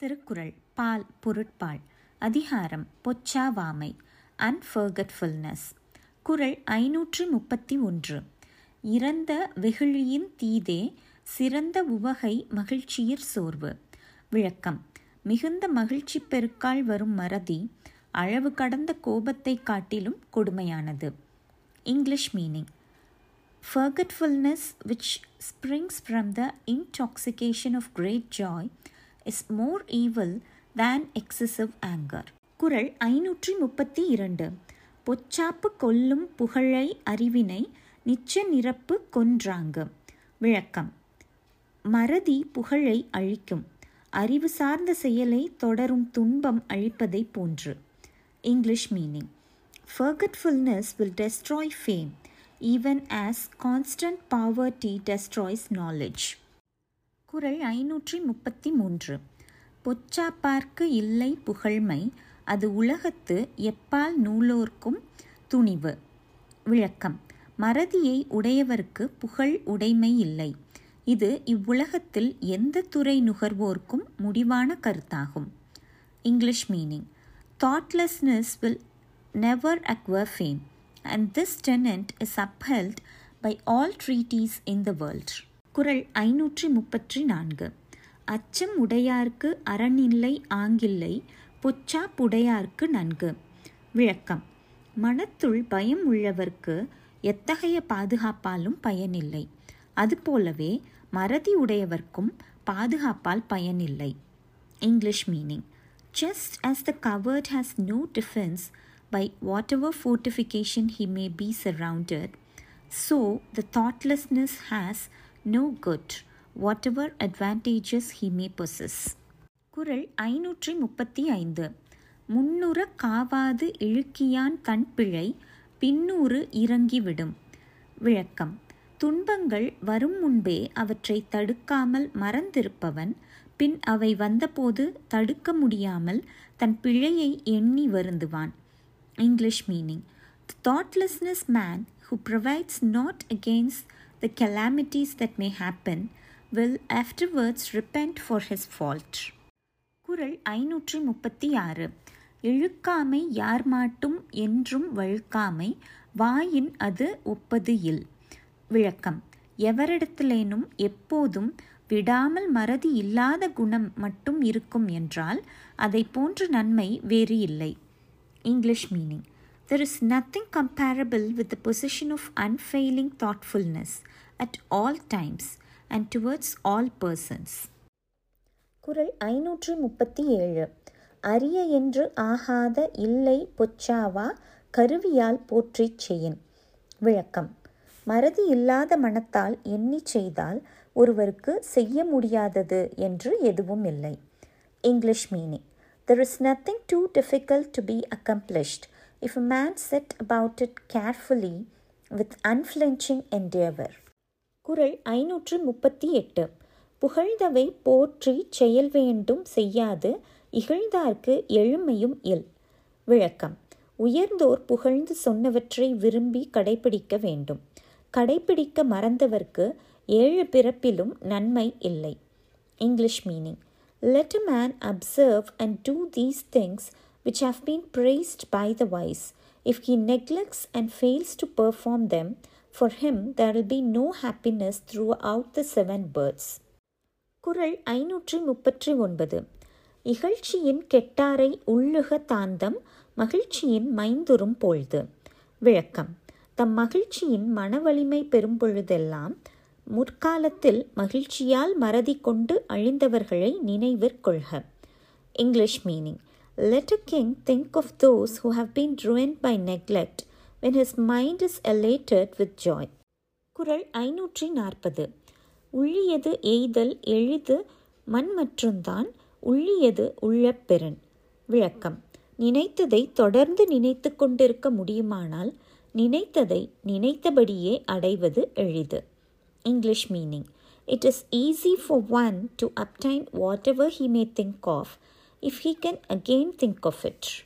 திருக்குறள் பால் பொருட்பால் அதிகாரம் பொச்சாவாமை அன்ஃபர்கட்ஃபுல்னஸ் குறள் ஐநூற்று முப்பத்தி ஒன்று இறந்த வெகுளியின் தீதே சிறந்த உவகை மகிழ்ச்சியிற் சோர்வு. விளக்கம் மிகுந்த மகிழ்ச்சி பெருக்கால் வரும் மறதி அளவு கடந்த கோபத்தை காட்டிலும் கொடுமையானது. English meaning. Forgetfulness, which springs from the intoxication of great joy, is more evil than excessive anger குரல் ஐநூற்றி முப்பத்தி இரண்டு பொச்சாப்பு கொல்லும் புகழை அறிவினை நிச்ச நிரப்பு கொன்றாங்க. விளக்கம். மறதி புகழை அழிக்கும். அறிவு சார்ந்த செயலை தொடரும் துன்பம் அழிப்பதை போன்று. English meaning. Forgetfulness will destroy fame even as constant poverty destroys knowledge குரல் ஐநூற்றி முப்பத்தி மூன்று பொச்சாப்பார்க்கு இல்லை புகழ்மை அது உலகத்து எப்பால் நூலோர்க்கும் துணிவு விளக்கம். மறதியை உடையவர்க்கு புகழ் உடைமை இல்லை. இது இவ்வுலகத்தில் எந்த துறை நுகர்வோர்க்கும் முடிவான கருத்தாகும் English meaning. Thoughtlessness will never acquire fame and this tenet is upheld by all treatises in the world குரல் ஐநூற்றி முப்பத்தி நான்கு அச்சம் உடையார்க்கு அறனில்லை ஆங்கில்லை பொச்சா புடையார்க்கு நன்கு. விளக்கம். மனத்துள் பயம் உள்ளவர்க்கு எத்தகைய பாதுகாப்பாலும் பயனில்லை. அதுபோலவே மறதி உடையவர்க்கும் பாதுகாப்பால் பயனில்லை. English meaning. Just as the coward has no defense by whatever fortification he may be surrounded, so the thoughtlessness has no good, whatever advantages he may possess. குரல் ஐநூற்றி முப்பத்தி ஐந்து முன்னுற காவாது இழுக்கியான் தன் பிழை பின்னூறு இறங்கிவிடும். விளக்கம். துன்பங்கள் வரும் முன்பே அவற்றை தடுக்காமல் மறந்திருப்பவன் பின் அவை வந்தபோது தடுக்க முடியாமல் தன் பிழையை எண்ணி வருந்துவான். English meaning thoughtlessness man who provides not against the calamities that may happen will afterwards repent for his fault. குரல் ஐநூற்றி முப்பத்தி ஆறு இழுக்காமை யார் மாட்டும் என்றும் வழுக்காமை வாயின் அது ஒப்பது இல். விளக்கம் எவரிடத்திலேனும் எப்போதும் விடாமல் மறதி இல்லாத குணம் மட்டும் இருக்கும் என்றால் அதை போன்ற நன்மை வேறு இல்லை. English meaning. There is nothing comparable with the possession of unfailing thoughtfulness at all times and towards all persons. குரல் ஐநூற்று முப்பத்தி ஏழு அரிய என்று ஆகாத இல்லை பொச்சாவா கருவியால் போற்றி செய்யின் விளக்கம் மறதி இல்லாத மனத்தால் எண்ணி செய்தால் ஒருவருக்கு செய்ய முடியாதது என்று எதுவும் இல்லை English meaning there is nothing too difficult to be accomplished if a man set about it carefully with unflinching endeavour. குரல் ஐநூற்று முப்பத்தி எட்டு புகழ்ந்தவை போற்றி செயல் வேண்டும் செய்யாது இகழ்ந்தார்க்கு எழுமையும் இல். விளக்கம். உயர்ந்தோர் புகழ்ந்து சொன்னவற்றை விரும்பி கடைபிடிக்க வேண்டும். கடைபிடிக்க மறந்தவர்க்கு ஏழு பிறப்பிலும் நன்மை இல்லை. English meaning. Let a man observe and do these things which have been praised by the wise. If he neglects and fails to perform them, for him there will be no happiness throughout the seven births. குரல் ஐநூற்றி முப்பற்றி ஒன்பது இகழ்ச்சியின் கெட்டாரை உள்ளுக தாந்தம் மகிழ்ச்சியின் மைந்துரும் பொழுது. விளக்கம். தம் மகிழ்ச்சியின் மனவலிமை பெறும் பொழுதெல்லாம் முற்காலத்தில் மகிழ்ச்சியால் மறதி கொண்டு அழிந்தவர்களை நினைவிற்கொள்க English meaning. Let a king think of those who have been ruined by neglect when his mind is elated with joy Kural ஐநூற்றி நாற்பது உள்ளியது எய்தல் எளிது மண் மற்றும்தான் உள்ளியது உள்ள பெறன் விளக்கம் நினைத்ததை தொடர்ந்து நினைத்து கொண்டிருக்க முடியுமானால் நினைத்ததை நினைத்தபடியே அடைவது எளிது English meaning. It is easy for one to obtain whatever he may think of if he can again think of it.